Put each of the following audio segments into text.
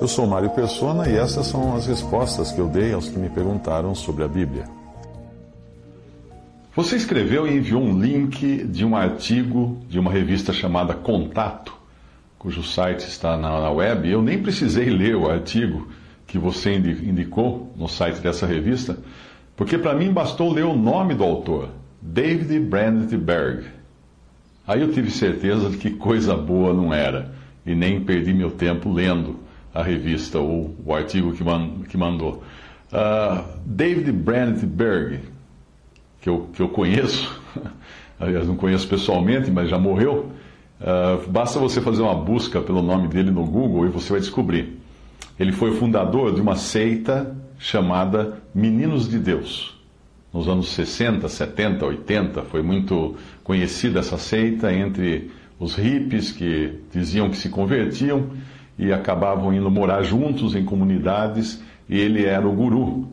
Eu sou Mário Persona e essas são as respostas que eu dei aos que me perguntaram sobre a Bíblia. Você escreveu e enviou um link de um artigo de uma revista chamada Contato, cujo site está na, web. Eu nem precisei ler o artigo que você indicou no site dessa revista, porque para mim bastou ler o nome do autor, David Brandtberg. Aí eu tive certeza de que coisa boa não era, e nem perdi meu tempo lendo a revista ou o artigo que, man, que mandou. Uh, David Brandtberg, que eu, que eu conheço, aliás, não conheço pessoalmente, mas já morreu. Uh, basta você fazer uma busca pelo nome dele no Google e você vai descobrir. Ele foi o fundador de uma seita chamada Meninos de Deus. Nos anos 60, 70, 80, foi muito conhecida essa seita entre os hippies que diziam que se convertiam e acabavam indo morar juntos em comunidades, e ele era o guru.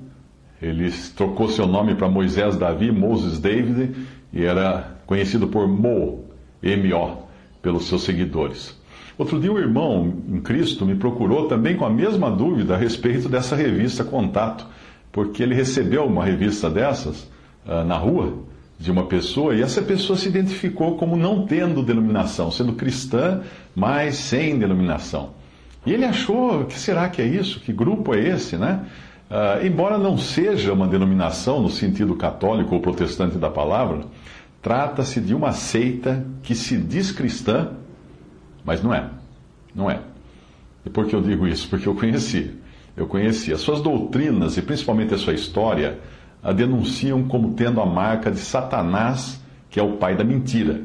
Ele trocou seu nome para Moisés Davi, Moses David, e era conhecido por Mo, M-O, pelos seus seguidores. Outro dia, um irmão em Cristo me procurou também com a mesma dúvida a respeito dessa revista Contato, porque ele recebeu uma revista dessas uh, na rua de uma pessoa e essa pessoa se identificou como não tendo denominação, sendo cristã, mas sem denominação. E ele achou, que será que é isso? Que grupo é esse, né? Uh, embora não seja uma denominação no sentido católico ou protestante da palavra, trata-se de uma seita que se diz cristã, mas não é. Não é. E por que eu digo isso? Porque eu conheci. Eu conheci. As suas doutrinas e principalmente a sua história a denunciam como tendo a marca de Satanás, que é o pai da mentira.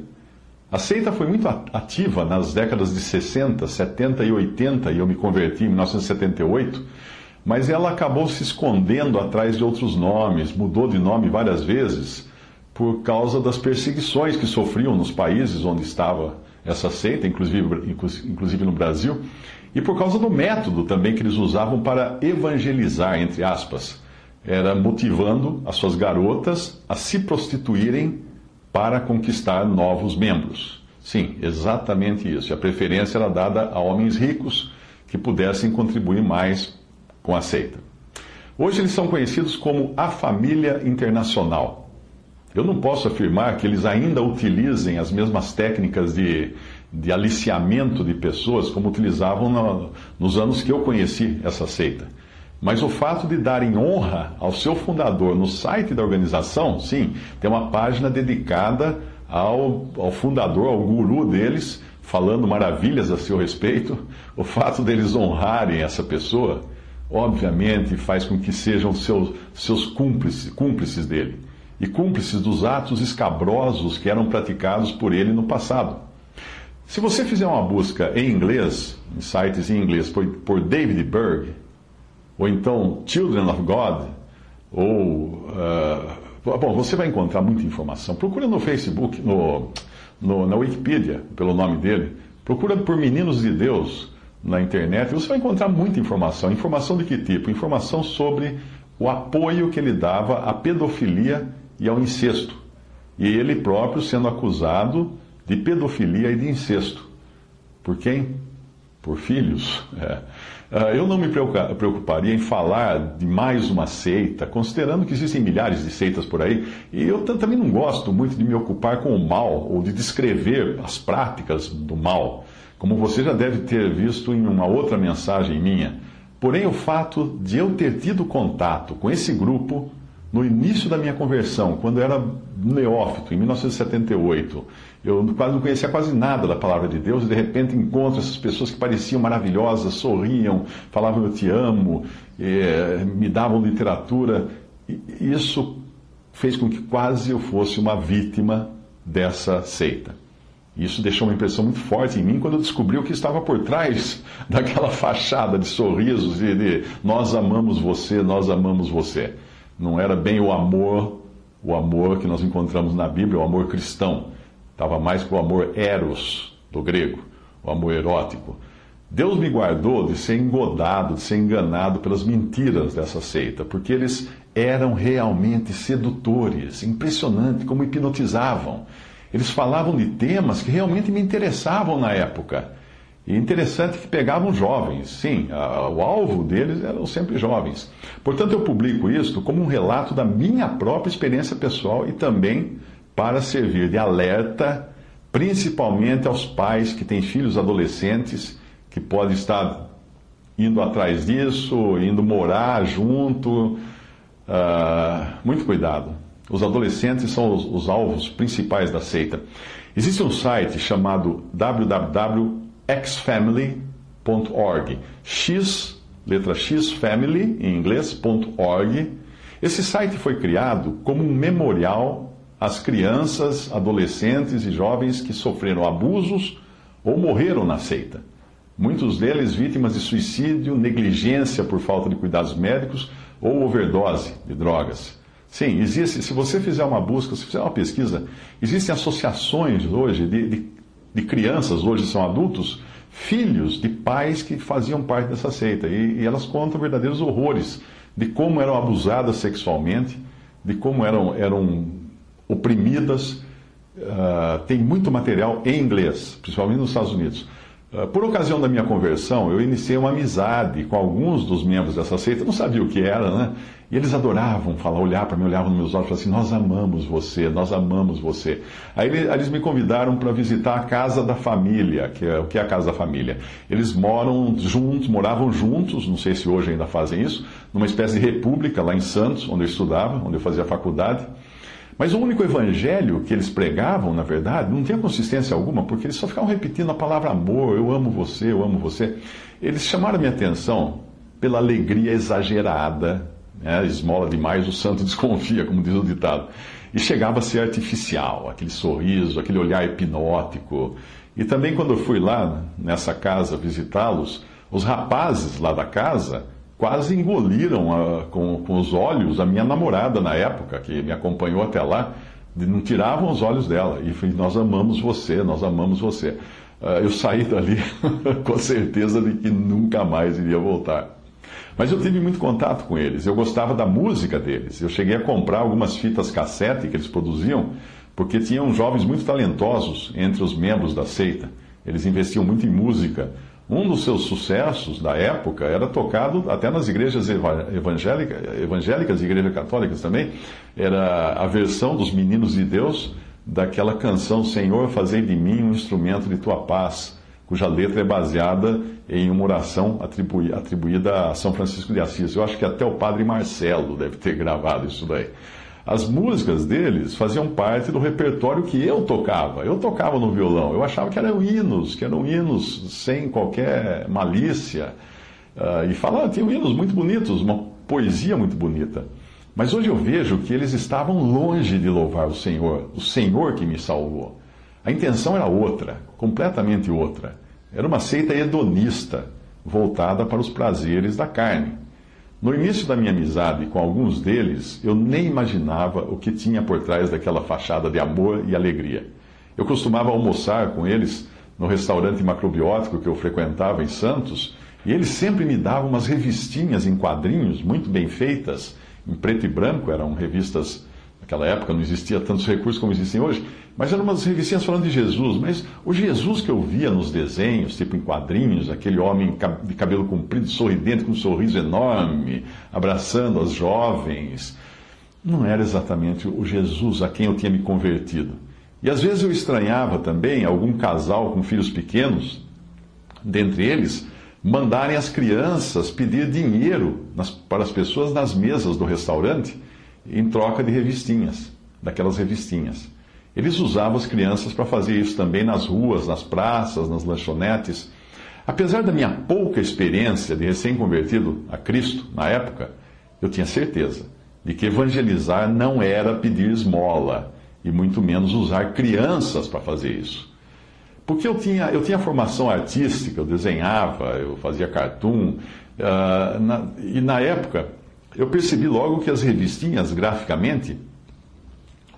A seita foi muito ativa nas décadas de 60, 70 e 80, e eu me converti em 1978, mas ela acabou se escondendo atrás de outros nomes, mudou de nome várias vezes, por causa das perseguições que sofriam nos países onde estava essa seita, inclusive, inclusive no Brasil, e por causa do método também que eles usavam para evangelizar, entre aspas. Era motivando as suas garotas a se prostituírem para conquistar novos membros. Sim, exatamente isso. E a preferência era dada a homens ricos que pudessem contribuir mais com a seita. Hoje eles são conhecidos como a família internacional. Eu não posso afirmar que eles ainda utilizem as mesmas técnicas de, de aliciamento de pessoas como utilizavam no, nos anos que eu conheci essa seita. Mas o fato de darem honra ao seu fundador no site da organização, sim, tem uma página dedicada ao, ao fundador, ao guru deles, falando maravilhas a seu respeito. O fato deles honrarem essa pessoa, obviamente, faz com que sejam seus, seus cúmplices, cúmplices dele e cúmplices dos atos escabrosos que eram praticados por ele no passado. Se você fizer uma busca em inglês, em sites em inglês, por, por David Berg, ou então Children of God, ou. Uh, bom, você vai encontrar muita informação. Procura no Facebook, no, no, na Wikipedia, pelo nome dele. Procura por Meninos de Deus na internet. Você vai encontrar muita informação. Informação de que tipo? Informação sobre o apoio que ele dava à pedofilia e ao incesto. E ele próprio sendo acusado de pedofilia e de incesto. Por quem? Por filhos. É. Ah, eu não me preocuparia em falar de mais uma seita, considerando que existem milhares de seitas por aí, e eu também não gosto muito de me ocupar com o mal ou de descrever as práticas do mal, como você já deve ter visto em uma outra mensagem minha. Porém, o fato de eu ter tido contato com esse grupo no início da minha conversão, quando eu era neófito, em 1978, eu quase não conhecia quase nada da palavra de Deus e de repente encontro essas pessoas que pareciam maravilhosas, sorriam, falavam eu te amo, eh, me davam literatura. E isso fez com que quase eu fosse uma vítima dessa seita. Isso deixou uma impressão muito forte em mim quando eu descobri o que estava por trás daquela fachada de sorrisos e de nós amamos você, nós amamos você. Não era bem o amor, o amor que nós encontramos na Bíblia, o amor cristão. Estava mais para o amor eros, do grego, o amor erótico. Deus me guardou de ser engodado, de ser enganado pelas mentiras dessa seita, porque eles eram realmente sedutores, impressionante como hipnotizavam. Eles falavam de temas que realmente me interessavam na época. E interessante que pegavam jovens, sim, a, o alvo deles eram sempre jovens. Portanto, eu publico isto como um relato da minha própria experiência pessoal e também para servir de alerta, principalmente aos pais que têm filhos adolescentes que podem estar indo atrás disso, indo morar junto. Uh, muito cuidado. Os adolescentes são os, os, alvos principais da seita. Existe um site chamado www.xfamily.org. X, letra X, family, em inglês, .org. Esse site foi criado como um memorial às crianças, adolescentes e jovens que sofreram abusos ou morreram na seita. Muitos deles vítimas de suicídio, negligência por falta de cuidados médicos ou overdose de drogas. Sim, existe, se você fizer uma busca, se fizer uma pesquisa, existem associações hoje de, de, de crianças, hoje são adultos, filhos de pais que faziam parte dessa seita. E, e, elas contam verdadeiros horrores de como eram abusadas sexualmente, de como eram, eram oprimidas. Uh, tem muito material em inglês, principalmente nos Estados Unidos. Ah, por ocasião da minha conversão, eu iniciei uma amizade com alguns dos membros dessa seita, não sabia o que era, né? E eles adoravam falar, olhar para mim, olhavam nos meus olhos e assim: Nós amamos você, nós amamos você. Aí eles me convidaram para visitar a casa da família, que é o que é a casa da família. Eles moram juntos, moravam juntos, não sei se hoje ainda fazem isso, numa espécie de república lá em Santos, onde eu estudava, onde eu fazia faculdade. Mas o único evangelho que eles pregavam, na verdade, não tinha consistência alguma, porque eles só ficavam repetindo a palavra amor, eu amo você, eu amo você. Eles chamaram minha atenção pela alegria exagerada, né? esmola demais, o santo desconfia, como diz o ditado. E chegava a ser artificial, aquele sorriso, aquele olhar hipnótico. E também quando eu fui lá nessa casa visitá-los, os rapazes lá da casa quase engoliram a, com, com os olhos a minha namorada na época, que me acompanhou até lá, não tiravam os olhos dela. E nós amamos você, nós amamos você. Uh, eu saí dali com certeza de que nunca mais iria voltar. Mas eu tive muito contato com eles, eu gostava da música deles. Eu cheguei a comprar algumas fitas cassete que eles produziam, porque tinham jovens muito talentosos entre os membros da seita. Eles investiam muito em música. Um dos seus sucessos da época era tocado até nas igrejas evangélicas, evangélicas e igrejas católicas também. Era a versão dos Meninos de Deus daquela canção Senhor, fazei de mim um instrumento de tua paz, cuja letra é baseada em uma oração atribuída a São Francisco de Assis. Eu acho que até o padre Marcelo deve ter gravado isso daí. As músicas deles faziam parte do repertório que eu tocava. Eu tocava no violão. Eu achava que eram hinos, que eram hinos sem qualquer malícia. Uh, e falava, tinham hinos muito bonitos, uma poesia muito bonita. Mas hoje eu vejo que eles estavam longe de louvar o Senhor, o Senhor que me salvou. A intenção era outra, completamente outra. Era uma seita hedonista, voltada para os prazeres da carne. No início da minha amizade com alguns deles, eu nem imaginava o que tinha por trás daquela fachada de amor e alegria. Eu costumava almoçar com eles no restaurante macrobiótico que eu frequentava em Santos, e eles sempre me davam umas revistinhas em quadrinhos muito bem feitas, em preto e branco, eram revistas Naquela época não existia tantos recursos como existem hoje, mas eram umas revistinhas falando de Jesus. Mas o Jesus que eu via nos desenhos, tipo em quadrinhos, aquele homem de cabelo comprido, sorridente, com um sorriso enorme, abraçando as jovens, não era exatamente o Jesus a quem eu tinha me convertido. E às vezes eu estranhava também algum casal com filhos pequenos, dentre eles, mandarem as crianças pedir dinheiro nas, para as pessoas nas mesas do restaurante em troca de revistinhas, daquelas revistinhas. Eles usavam as crianças para fazer isso também nas ruas, nas praças, nas lanchonetes. Apesar da minha pouca experiência de recém-convertido a Cristo na época, eu tinha certeza de que evangelizar não era pedir esmola e muito menos usar crianças para fazer isso. Porque eu tinha, eu tinha formação artística, eu desenhava, eu fazia cartoon, uh, na, e na época eu percebi logo que as revistinhas, graficamente,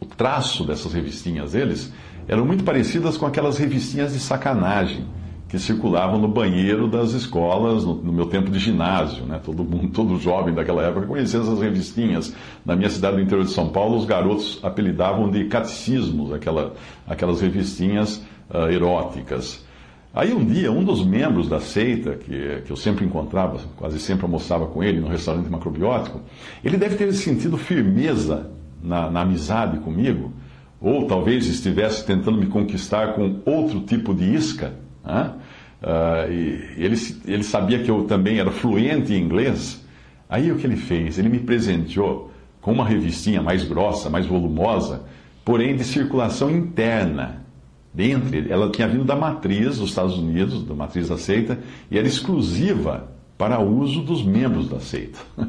o traço dessas revistinhas deles, eram muito parecidas com aquelas revistinhas de sacanagem que circulavam no banheiro das escolas no, no, meu tempo de ginásio, né? Todo mundo, todo jovem daquela época conhecia essas revistinhas. Na minha cidade do interior de São Paulo, os garotos apelidavam de catecismos aquela, aquelas revistinhas uh, eróticas. Aí um dia, um dos membros da seita, que, que eu sempre encontrava, quase sempre almoçava com ele no restaurante macrobiótico, ele deve ter sentido firmeza na, na amizade comigo, ou talvez estivesse tentando me conquistar com outro tipo de isca. Né? Uh, ele, ele sabia que eu também era fluente em inglês. Aí o que ele fez? Ele me presenteou com uma revistinha mais grossa, mais volumosa, porém de circulação interna. Dentre, ela tinha vindo da matriz dos Estados Unidos, da matriz da seita, e era exclusiva para uso dos membros da seita.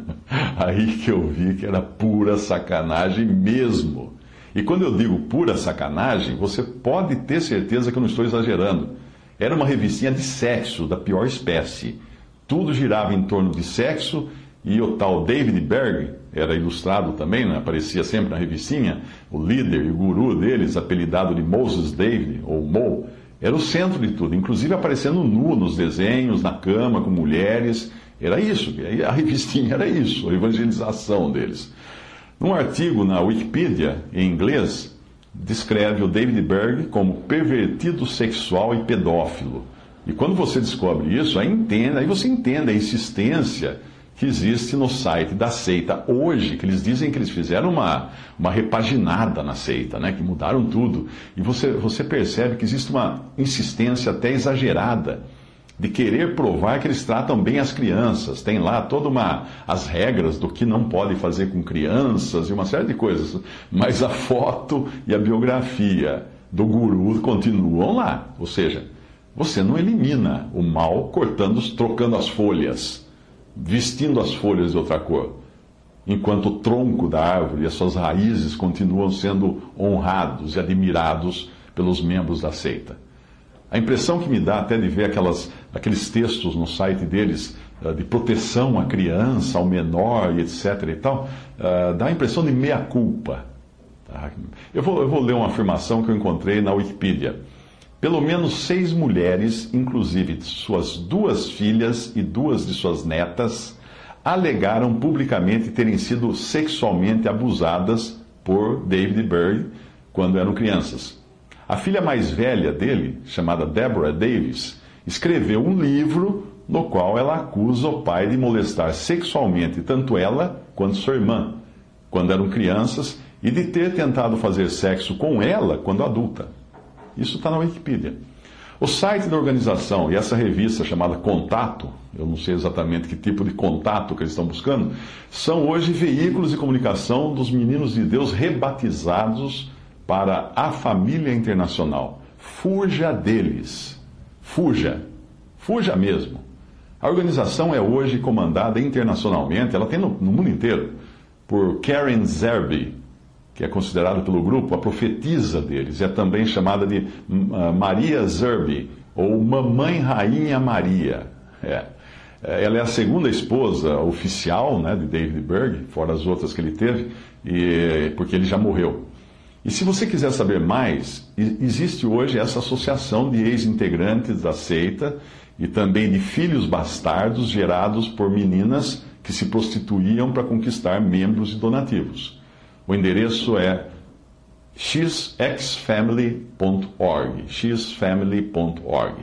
Aí que eu vi que era pura sacanagem mesmo. E quando eu digo pura sacanagem, você pode ter certeza que eu não estou exagerando. Era uma revistinha de sexo da pior espécie. Tudo girava em torno de sexo e o tal David Berg, era ilustrado também, né? aparecia sempre na revistinha, o líder e o guru deles, apelidado de Moses David, ou Mo, era o centro de tudo, inclusive aparecendo nu nos desenhos, na cama, com mulheres. Era isso, a revistinha era isso, a evangelização deles. Num artigo na Wikipedia, em inglês, descreve o David Berg como pervertido sexual e pedófilo. E quando você descobre isso, aí, entende, aí você entende a insistência que existe no site da seita hoje, que eles dizem que eles fizeram uma, uma repaginada na seita, né, que mudaram tudo. E você, você percebe que existe uma insistência até exagerada de querer provar que eles tratam bem as crianças. Tem lá toda uma as regras do que não pode fazer com crianças e uma série de coisas. Mas a foto e a biografia do guru continuam lá. Ou seja, você não elimina o mal cortando, trocando as folhas, vestindo as folhas de outra cor. Enquanto o tronco da árvore e as suas raízes continuam sendo honrados e admirados pelos membros da seita. A impressão que me dá até de ver aquelas, aqueles textos no site deles uh, de proteção à criança, ao menor e etc. e tal, uh, dá a impressão de meia-culpa. Tá? Eu, eu vou ler uma afirmação que eu encontrei na Wikipedia. Pelo menos seis mulheres, inclusive suas duas filhas e duas de suas netas, alegaram publicamente terem sido sexualmente abusadas por David Berg quando eram crianças. A filha mais velha dele, chamada Deborah Davis, escreveu um livro no qual ela acusa o pai de molestar sexualmente tanto ela quanto sua irmã, quando eram crianças, e de ter tentado fazer sexo com ela quando adulta. Isso está na Wikipedia. O site da organização e essa revista chamada Contato, eu não sei exatamente que tipo de contato que eles estão buscando, são hoje veículos de comunicação dos meninos de Deus rebatizados para a família internacional. Fuja deles. Fuja. Fuja mesmo. A organização é hoje comandada internacionalmente, ela tem no, no mundo inteiro, por Karen Zerby, que é considerada pelo grupo a profetisa deles. É também chamada de uh, Maria Zerby, ou Mamãe Rainha Maria. É. Ela é a segunda esposa oficial né, de David Berg, fora as outras que ele teve, e, porque ele já morreu. E se você quiser saber mais, existe hoje essa associação de ex-integrantes da seita e também de filhos bastardos gerados por meninas que se prostituíam para conquistar membros e donativos. O endereço é xxfamily.org, xfamily.org.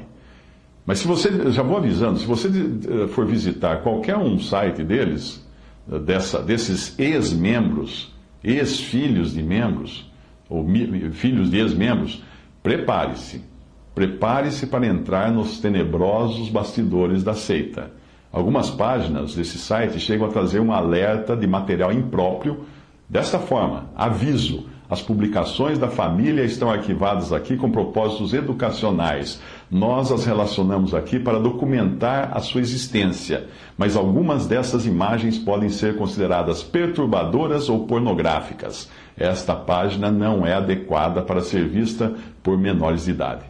Mas se você, já vou avisando, se você eh, for visitar qualquer um site deles, eh, dessa, desses ex-membros, ex-filhos de membros, ou filhos de ex-membros, prepare-se. Prepare-se para entrar nos tenebrosos bastidores da seita. Algumas páginas desse site chegam a trazer um alerta de material impróprio. Desta forma, aviso: as publicações da família estão arquivadas aqui com propósitos educacionais. Nós as relacionamos aqui para documentar a sua existência, mas algumas dessas imagens podem ser consideradas perturbadoras ou pornográficas esta página não é adequada para ser vista por menores de idade.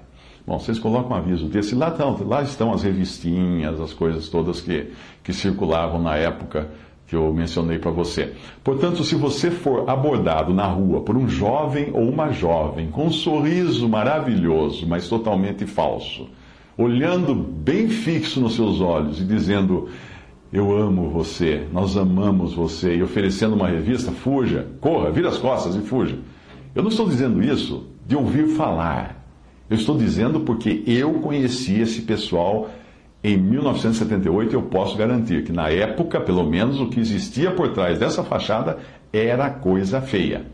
Bom, vocês colocam um aviso desse, lá lá estão as revistinhas, as coisas todas que, que circulavam na época que eu mencionei para você. Portanto, se você for abordado na rua por um jovem ou uma jovem com um sorriso maravilhoso, mas totalmente falso, olhando bem fixo nos seus olhos e dizendo: Eu amo você, nós amamos você, e oferecendo uma revista, fuja, corra, vira as costas e fuja. Eu não estou dizendo isso de ouvir falar. Eu estou dizendo porque eu conheci esse pessoal em 1978 eu posso garantir que, na época, pelo menos, o que existia por trás dessa fachada era coisa feia.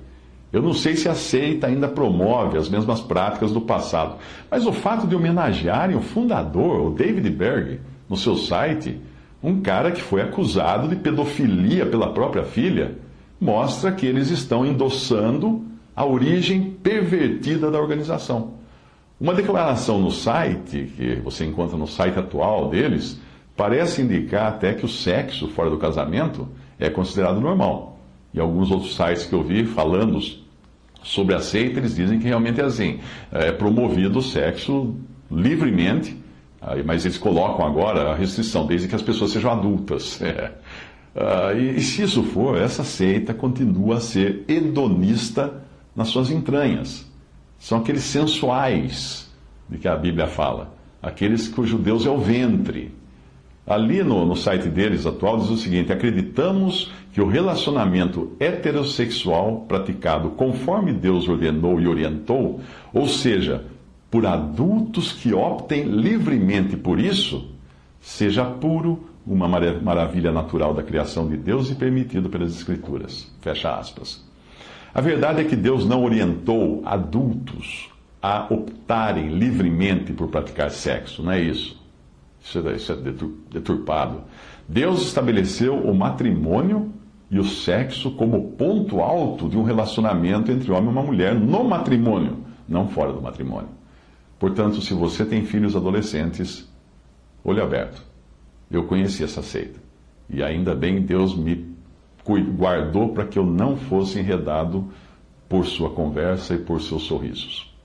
Eu não sei se a seita ainda promove as mesmas práticas do passado, mas o fato de homenagearem o fundador, o David Berg, no seu site, um cara que foi acusado de pedofilia pela própria filha, mostra que eles estão endossando a origem pervertida da organização. Uma declaração no site, que você encontra no site atual deles, parece indicar até que o sexo fora do casamento é considerado normal. E alguns outros sites que eu vi falando sobre a seita, eles dizem que realmente é assim. É promovido o sexo livremente, mas eles colocam agora a restrição, desde que as pessoas sejam adultas. É. E, e se isso for, essa seita continua a ser hedonista nas suas entranhas. São aqueles sensuais de que a Bíblia fala, aqueles cujo Deus é o ventre. Ali no, no site deles atual diz o seguinte: acreditamos que o relacionamento heterossexual praticado conforme Deus ordenou e orientou, ou seja, por adultos que optem livremente por isso, seja puro, uma maravilha natural da criação de Deus e permitido pelas Escrituras. Fecha aspas. A verdade é que Deus não orientou adultos a optarem livremente por praticar sexo, não é isso? Isso é, é deturpado. Deus estabeleceu o matrimônio e o sexo como ponto alto de um relacionamento entre homem e uma mulher no matrimônio, não fora do matrimônio. Portanto, se você tem filhos adolescentes, olho aberto. Eu conheci essa seita. E ainda bem Deus me guardou para que eu não fosse enredado por sua conversa e por seus sorrisos.